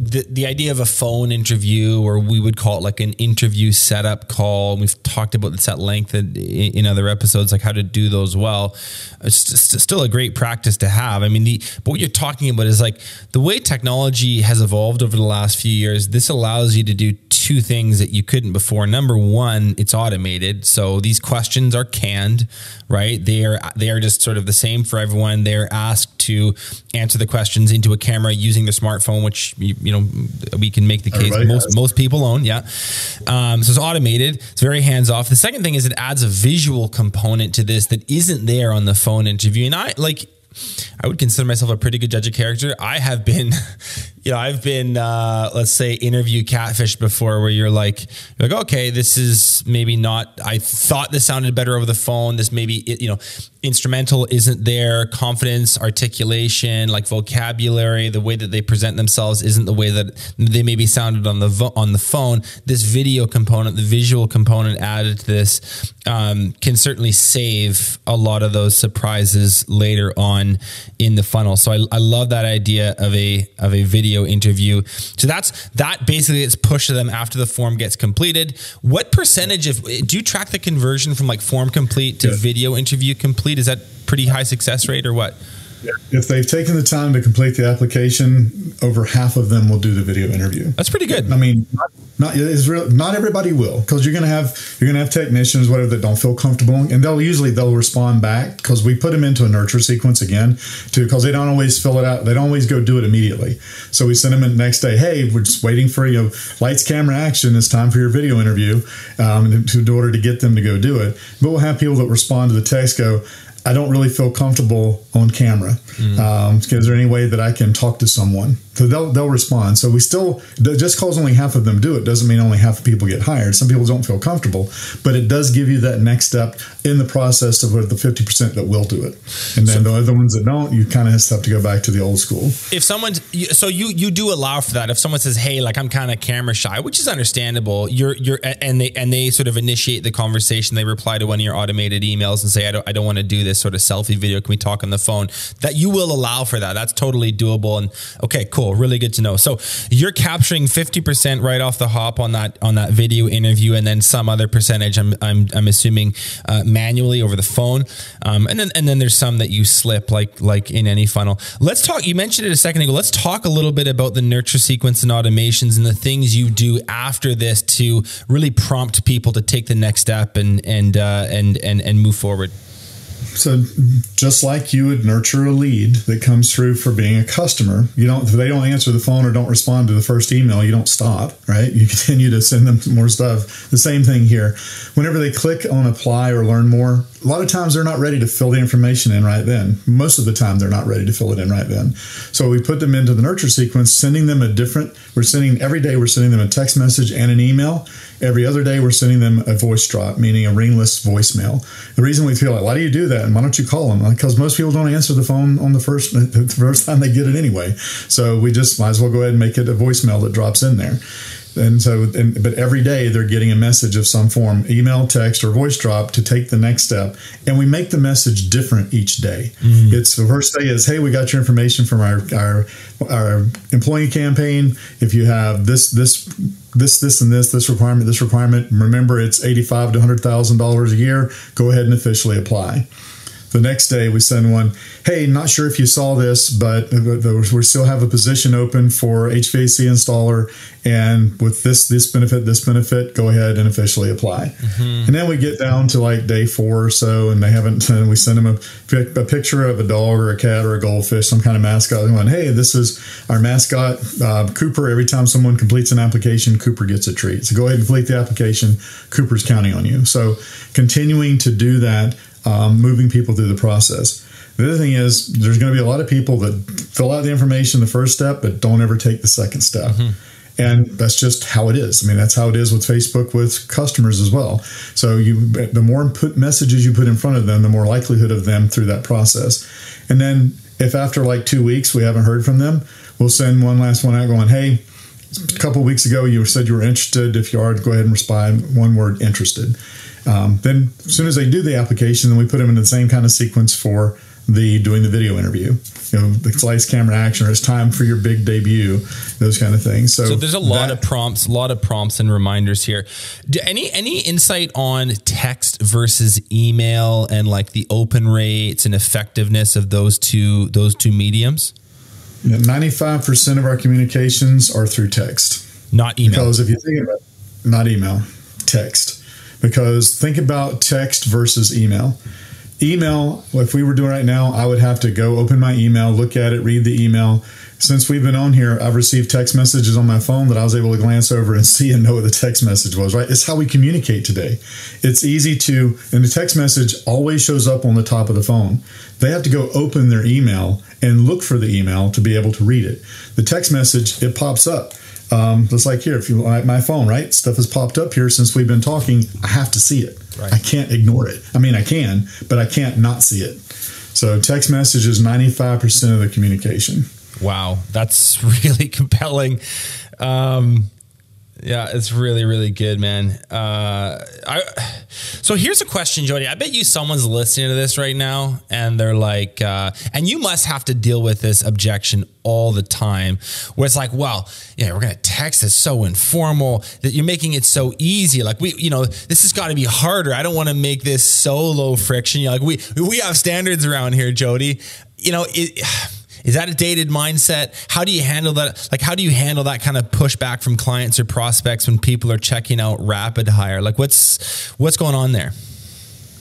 the, the idea of a phone interview, or we would call it like an interview setup call. We've talked about this at length in, in other episodes, like how to do those well. It's still a great practice to have. I mean, the, but what you're talking about is like the way technology has evolved over the last few years. This allows you to do two things that you couldn't before. Number one, it's automated. So these questions are canned, right? They are they are just sort of the same for everyone. They're asked to answer the questions into a camera using the smartphone, which you, you know we can make the case Everybody most has. most people own. Yeah, um, so it's automated. It's very hands off. The second thing is it adds a visual component to this that isn't there on the phone interview. And I like I would consider myself a pretty good judge of character. I have been, you know, I've been, uh, let's say, interview catfish before, where you're like, you're like, okay, this is maybe not. I thought this sounded better over the phone. This maybe, you know, instrumental isn't there. Confidence, articulation, like vocabulary, the way that they present themselves isn't the way that they maybe sounded on the vo- on the phone. This video component, the visual component added to this, um, can certainly save a lot of those surprises later on in the funnel. So I, I love that idea of a of a video interview. So that's that basically gets pushed to them after the form gets completed. What percentage of do you track the conversion from like form complete to video interview complete? Is that pretty high success rate or what?
If they've taken the time to complete the application, over half of them will do the video interview.
That's pretty good.
I mean, not, not real. Not everybody will, because you're gonna have you're gonna have technicians, whatever, that don't feel comfortable, and they'll usually they'll respond back because we put them into a nurture sequence again, to because they don't always fill it out. They don't always go do it immediately. So we send them in the next day. Hey, we're just waiting for you. Know, lights, camera, action. It's time for your video interview. Um, to, in order to get them to go do it, but we'll have people that respond to the text go I don't really feel comfortable on camera. Mm-hmm. Um, is there any way that I can talk to someone? So they'll they'll respond. So we still just because only half of them do it doesn't mean only half of people get hired. Some people don't feel comfortable, but it does give you that next step in the process of the fifty percent that will do it, and then so, the other ones that don't, you kind of have to go back to the old school.
If someone, so you you do allow for that. If someone says, "Hey, like I'm kind of camera shy," which is understandable, you're you're and they and they sort of initiate the conversation. They reply to one of your automated emails and say, "I don't I don't want to do this sort of selfie video. Can we talk on the phone?" That you will allow for that. That's totally doable. And okay, cool, really good to know. So you're capturing 50% right off the hop on that on that video interview, and then some other percentage. I'm I'm, I'm assuming uh, manually over the phone, um, and then and then there's some that you slip like like in any funnel. Let's talk. You mentioned it a second ago. Let's talk a little bit about the nurture sequence and automations and the things you do after this to really prompt people to take the next step and and uh, and and and move forward.
So just like you would nurture a lead that comes through for being a customer, you don't if they don't answer the phone or don't respond to the first email, you don't stop, right? You continue to send them more stuff. The same thing here. Whenever they click on apply or learn more, a lot of times they're not ready to fill the information in right then. Most of the time they're not ready to fill it in right then. So we put them into the nurture sequence, sending them a different we're sending every day we're sending them a text message and an email. Every other day we're sending them a voice drop, meaning a ringless voicemail. The reason we feel like, why do you do that? And why don't you call them? Because most people don't answer the phone on the first the first time they get it anyway. So we just might as well go ahead and make it a voicemail that drops in there. And so, and, but every day they're getting a message of some form, email, text, or voice drop to take the next step. And we make the message different each day. Mm-hmm. It's the first day is, hey, we got your information from our, our our employee campaign. If you have this this this this and this this requirement this requirement, remember it's eighty five to hundred thousand dollars a year. Go ahead and officially apply. The next day, we send one, hey, not sure if you saw this, but we still have a position open for HVAC installer. And with this, this benefit, this benefit, go ahead and officially apply. Mm-hmm. And then we get down to like day four or so, and they haven't, and we send them a, a picture of a dog or a cat or a goldfish, some kind of mascot. And hey, this is our mascot, uh, Cooper. Every time someone completes an application, Cooper gets a treat. So go ahead and complete the application. Cooper's counting on you. So continuing to do that um, moving people through the process. The other thing is, there's going to be a lot of people that fill out the information the first step, but don't ever take the second step. Mm-hmm. And that's just how it is. I mean, that's how it is with Facebook with customers as well. So you, the more put messages you put in front of them, the more likelihood of them through that process. And then if after like two weeks we haven't heard from them, we'll send one last one out going, "Hey, a couple weeks ago you said you were interested. If you are, go ahead and respond one word interested." Um, then as soon as they do the application, then we put them in the same kind of sequence for the doing the video interview. you know, the lights, camera, action, or it's time for your big debut, those kind of things. So,
so there's a lot that, of prompts, a lot of prompts and reminders here. Do any any insight on text versus email and like the open rates and effectiveness of those two those two mediums?
Ninety-five percent of our communications are through text,
not email.
Because if you think about, it, not email, text. Because think about text versus email email, if we were doing right now, I would have to go open my email, look at it, read the email. Since we've been on here, I've received text messages on my phone that I was able to glance over and see and know what the text message was, right? It's how we communicate today. It's easy to, and the text message always shows up on the top of the phone. They have to go open their email and look for the email to be able to read it. The text message, it pops up. Um, just like here, if you like my phone, right? Stuff has popped up here since we've been talking. I have to see it. Right. I can't ignore it. I mean, I can, but I can't not see it. So text message is 95% of the communication.
Wow. That's really compelling. Um, yeah, it's really, really good, man. Uh, I, so here's a question, Jody. I bet you someone's listening to this right now and they're like, uh, and you must have to deal with this objection all the time where it's like, well, yeah, we're to text. It's so informal that you're making it so easy. Like we, you know, this has got to be harder. I don't want to make this so low friction. You know, like we, we have standards around here, Jody. You know, it, is that a dated mindset? How do you handle that? Like, how do you handle that kind of pushback from clients or prospects when people are checking out Rapid Hire? Like, what's what's going on there?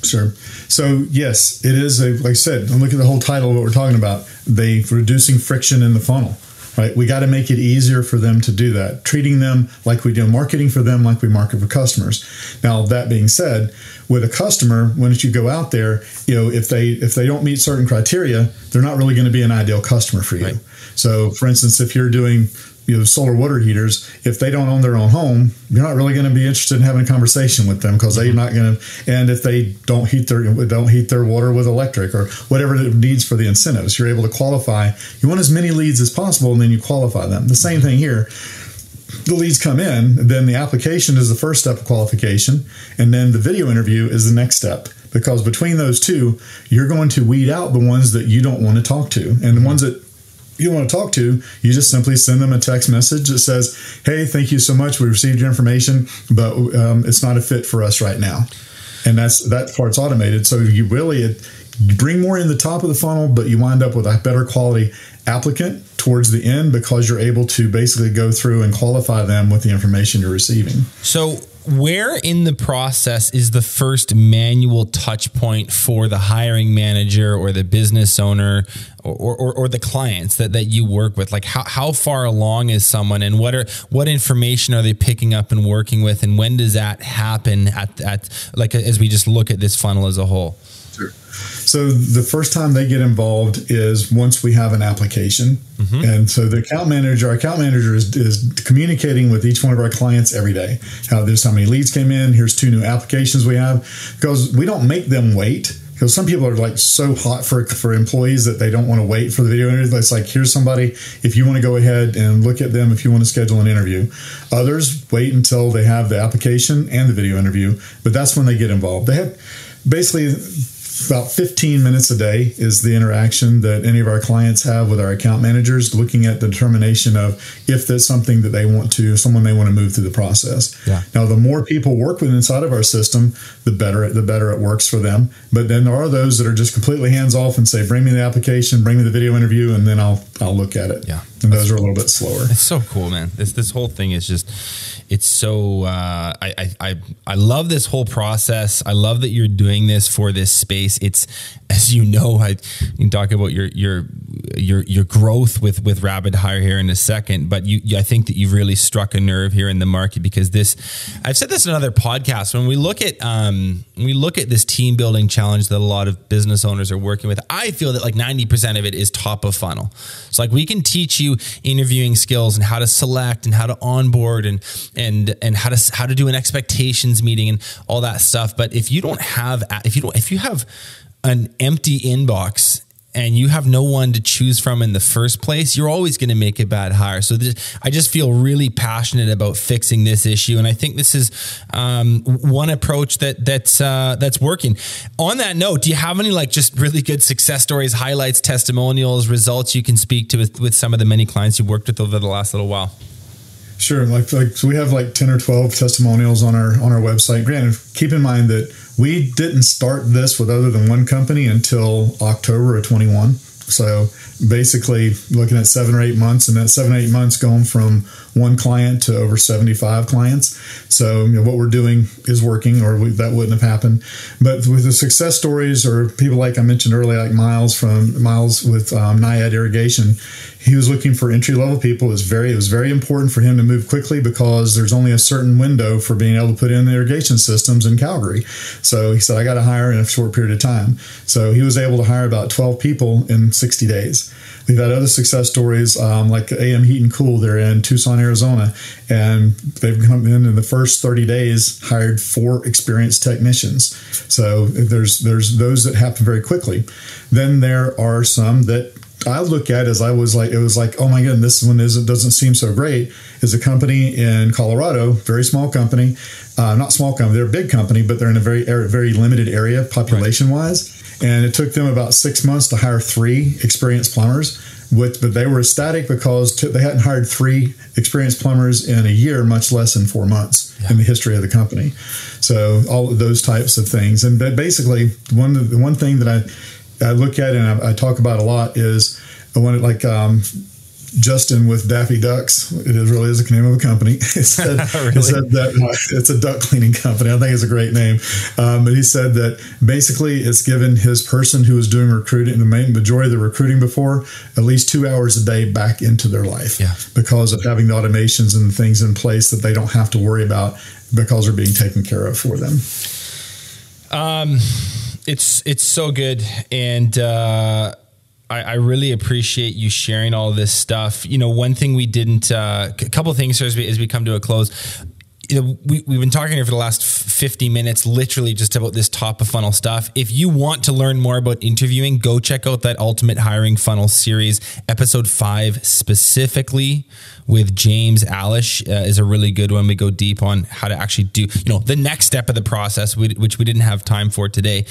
Sure. So yes, it is a like I said. Look at the whole title of what we're talking about. They reducing friction in the funnel right? We got to make it easier for them to do that, treating them like we do marketing for them, like we market for customers. Now, that being said, with a customer, when you go out there, you know, if they if they don't meet certain criteria, they're not really going to be an ideal customer for you. Right. So, for instance, if you're doing you know solar water heaters if they don't own their own home you're not really going to be interested in having a conversation with them because they're mm-hmm. not going to and if they don't heat their don't heat their water with electric or whatever it needs for the incentives you're able to qualify. You want as many leads as possible and then you qualify them. The same thing here. The leads come in then the application is the first step of qualification and then the video interview is the next step because between those two you're going to weed out the ones that you don't want to talk to and the mm-hmm. ones that you want to talk to, you just simply send them a text message that says, "Hey, thank you so much. We received your information, but um, it's not a fit for us right now." And that's that part's automated. So you really it, you bring more in the top of the funnel, but you wind up with a better quality applicant towards the end because you're able to basically go through and qualify them with the information you're receiving.
So where in the process is the first manual touch point for the hiring manager or the business owner or, or, or, the clients that, that you work with? Like how, how far along is someone and what are what information are they picking up and working with and when does that happen at, at like as we just look at this funnel as a whole?
Sure. So the first time they get involved is once we have an application. Mm-hmm. And so the account manager, our account manager is, is communicating with each one of our clients every day. How there's how many leads came in, here's two new applications we have. Because we don't make them wait. Because some people are like so hot for for employees that they don't want to wait for the video interview. It's like here's somebody. If you want to go ahead and look at them, if you want to schedule an interview, others wait until they have the application and the video interview. But that's when they get involved. They have basically about 15 minutes a day is the interaction that any of our clients have with our account managers looking at the determination of if there's something that they want to someone they want to move through the process yeah. now the more people work with inside of our system the better the better it works for them but then there are those that are just completely hands off and say bring me the application bring me the video interview and then i'll i'll look at it
yeah
and those are a little bit slower
it's so cool man this this whole thing is just it's so uh, I, I I love this whole process. I love that you're doing this for this space. It's as you know, I you can talk about your your your your growth with with Rapid Hire here in a second, but you, you I think that you've really struck a nerve here in the market because this I've said this in another podcast when we look at um, when we look at this team building challenge that a lot of business owners are working with. I feel that like ninety percent of it is top of funnel. So like we can teach you interviewing skills and how to select and how to onboard and and and how to how to do an expectations meeting and all that stuff. But if you don't have if you don't if you have an empty inbox and you have no one to choose from in the first place, you're always going to make a bad hire. So this, I just feel really passionate about fixing this issue, and I think this is um, one approach that that's uh, that's working. On that note, do you have any like just really good success stories, highlights, testimonials, results you can speak to with, with some of the many clients you've worked with over the last little while?
Sure. Like like so we have like ten or twelve testimonials on our on our website. Granted, keep in mind that we didn't start this with other than one company until October of twenty one. So basically, looking at seven or eight months, and that seven or eight months going from one client to over 75 clients. So you know, what we're doing is working, or we, that wouldn't have happened. But with the success stories, or people like I mentioned earlier, like Miles from Miles with um, Naiad Irrigation, he was looking for entry level people. It was very it was very important for him to move quickly because there's only a certain window for being able to put in the irrigation systems in Calgary. So he said, I got to hire in a short period of time. So he was able to hire about 12 people in 60 days. We've had other success stories um, like AM Heat and Cool. They're in Tucson, Arizona, and they've come in in the first 30 days hired four experienced technicians. So there's there's those that happen very quickly. Then there are some that I look at as I was like, it was like, oh my god this one is, doesn't seem so great. Is a company in Colorado, very small company, uh, not small company, they're a big company, but they're in a very, very limited area population wise. And it took them about six months to hire three experienced plumbers. With, but they were ecstatic because t- they hadn't hired three experienced plumbers in a year, much less in four months yeah. in the history of the company. So all of those types of things, and basically one the one thing that I I look at and I, I talk about a lot is I want it like um, Justin with Daffy Ducts. It is really is the name of a company. He said, really? said that uh, it's a duck cleaning company. I think it's a great name. Um, but he said that basically it's given his person who was doing recruiting, the main majority of the recruiting before, at least two hours a day back into their life
yeah.
because of having the automations and things in place that they don't have to worry about because they're being taken care of for them.
Um, it's it's so good, and uh, I, I, really appreciate you sharing all this stuff. You know, one thing we didn't, uh, a couple things as we as we come to a close. You know, we, we've been talking here for the last 50 minutes, literally just about this top of funnel stuff. If you want to learn more about interviewing, go check out that Ultimate Hiring Funnel series, episode five specifically with James Alish uh, is a really good one. We go deep on how to actually do, you know, the next step of the process, which we didn't have time for today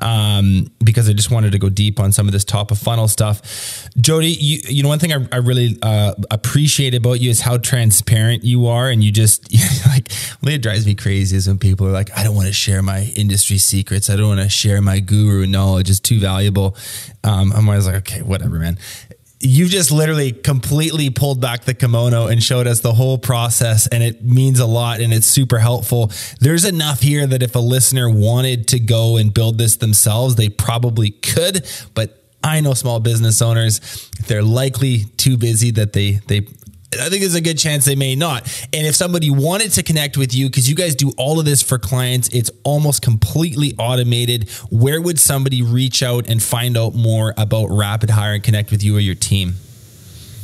um, because I just wanted to go deep on some of this top of funnel stuff. Jody, you, you know, one thing I, I really uh, appreciate about you is how transparent you are. And you just, like, it drives me crazy is when people are like, I don't want to share my industry secrets. I don't want to share my guru knowledge. It's too valuable. Um, I'm always like, okay, whatever, man you just literally completely pulled back the kimono and showed us the whole process and it means a lot and it's super helpful. There's enough here that if a listener wanted to go and build this themselves they probably could but I know small business owners, they're likely too busy that they they I think there's a good chance they may not. And if somebody wanted to connect with you, because you guys do all of this for clients, it's almost completely automated. Where would somebody reach out and find out more about Rapid Hire and connect with you or your team?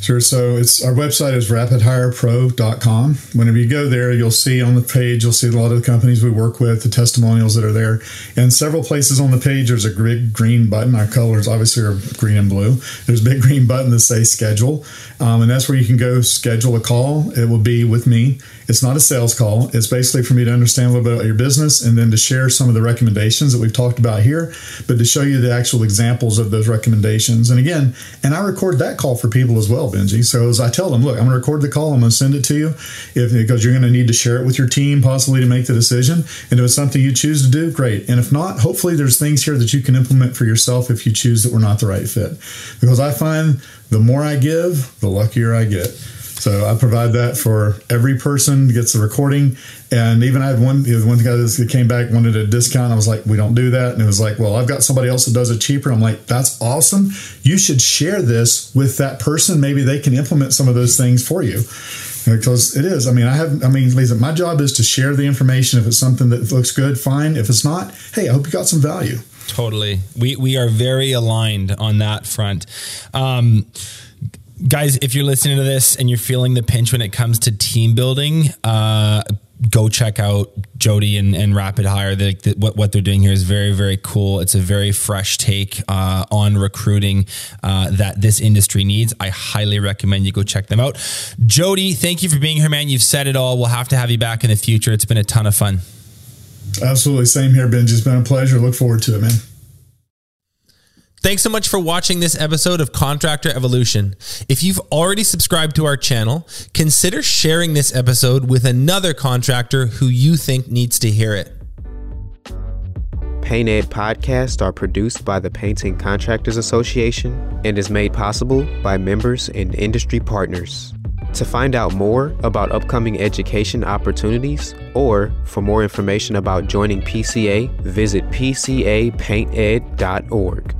Sure. So it's our website is rapidhirepro.com. Whenever you go there, you'll see on the page, you'll see a lot of the companies we work with, the testimonials that are there. And several places on the page, there's a big green button. Our colors obviously are green and blue. There's a big green button that says schedule. Um, and that's where you can go schedule a call. It will be with me. It's not a sales call. It's basically for me to understand a little bit about your business and then to share some of the recommendations that we've talked about here, but to show you the actual examples of those recommendations. And again, and I record that call for people as well, Benji. So as I tell them, look, I'm going to record the call. I'm going to send it to you if because you're going to need to share it with your team possibly to make the decision. And if it's something you choose to do, great. And if not, hopefully there's things here that you can implement for yourself if you choose that we're not the right fit. Because I find the more I give, the luckier I get. So I provide that for every person gets the recording. And even I had one, one guy that came back wanted a discount. I was like, we don't do that. And it was like, well, I've got somebody else that does it cheaper. I'm like, that's awesome. You should share this with that person. Maybe they can implement some of those things for you because it is. I mean, I have. I mean, Lisa, my job is to share the information. If it's something that looks good, fine. If it's not, hey, I hope you got some value.
Totally. We we are very aligned on that front. Um, guys, if you're listening to this and you're feeling the pinch when it comes to team building, uh,
go check out Jody and, and Rapid Hire. The, the, what, what they're doing here is very, very cool. It's a very fresh take uh, on recruiting uh, that this industry needs. I highly recommend you go check them out. Jody, thank you for being here, man. You've said it all. We'll have to have you back in the future. It's been a ton of fun.
Absolutely. Same here, Ben. It's been a pleasure. Look forward to it, man.
Thanks so much for watching this episode of Contractor Evolution. If you've already subscribed to our channel, consider sharing this episode with another contractor who you think needs to hear it.
Paint Ed podcasts are produced by the Painting Contractors Association and is made possible by members and industry partners. To find out more about upcoming education opportunities or for more information about joining PCA, visit pcapainted.org.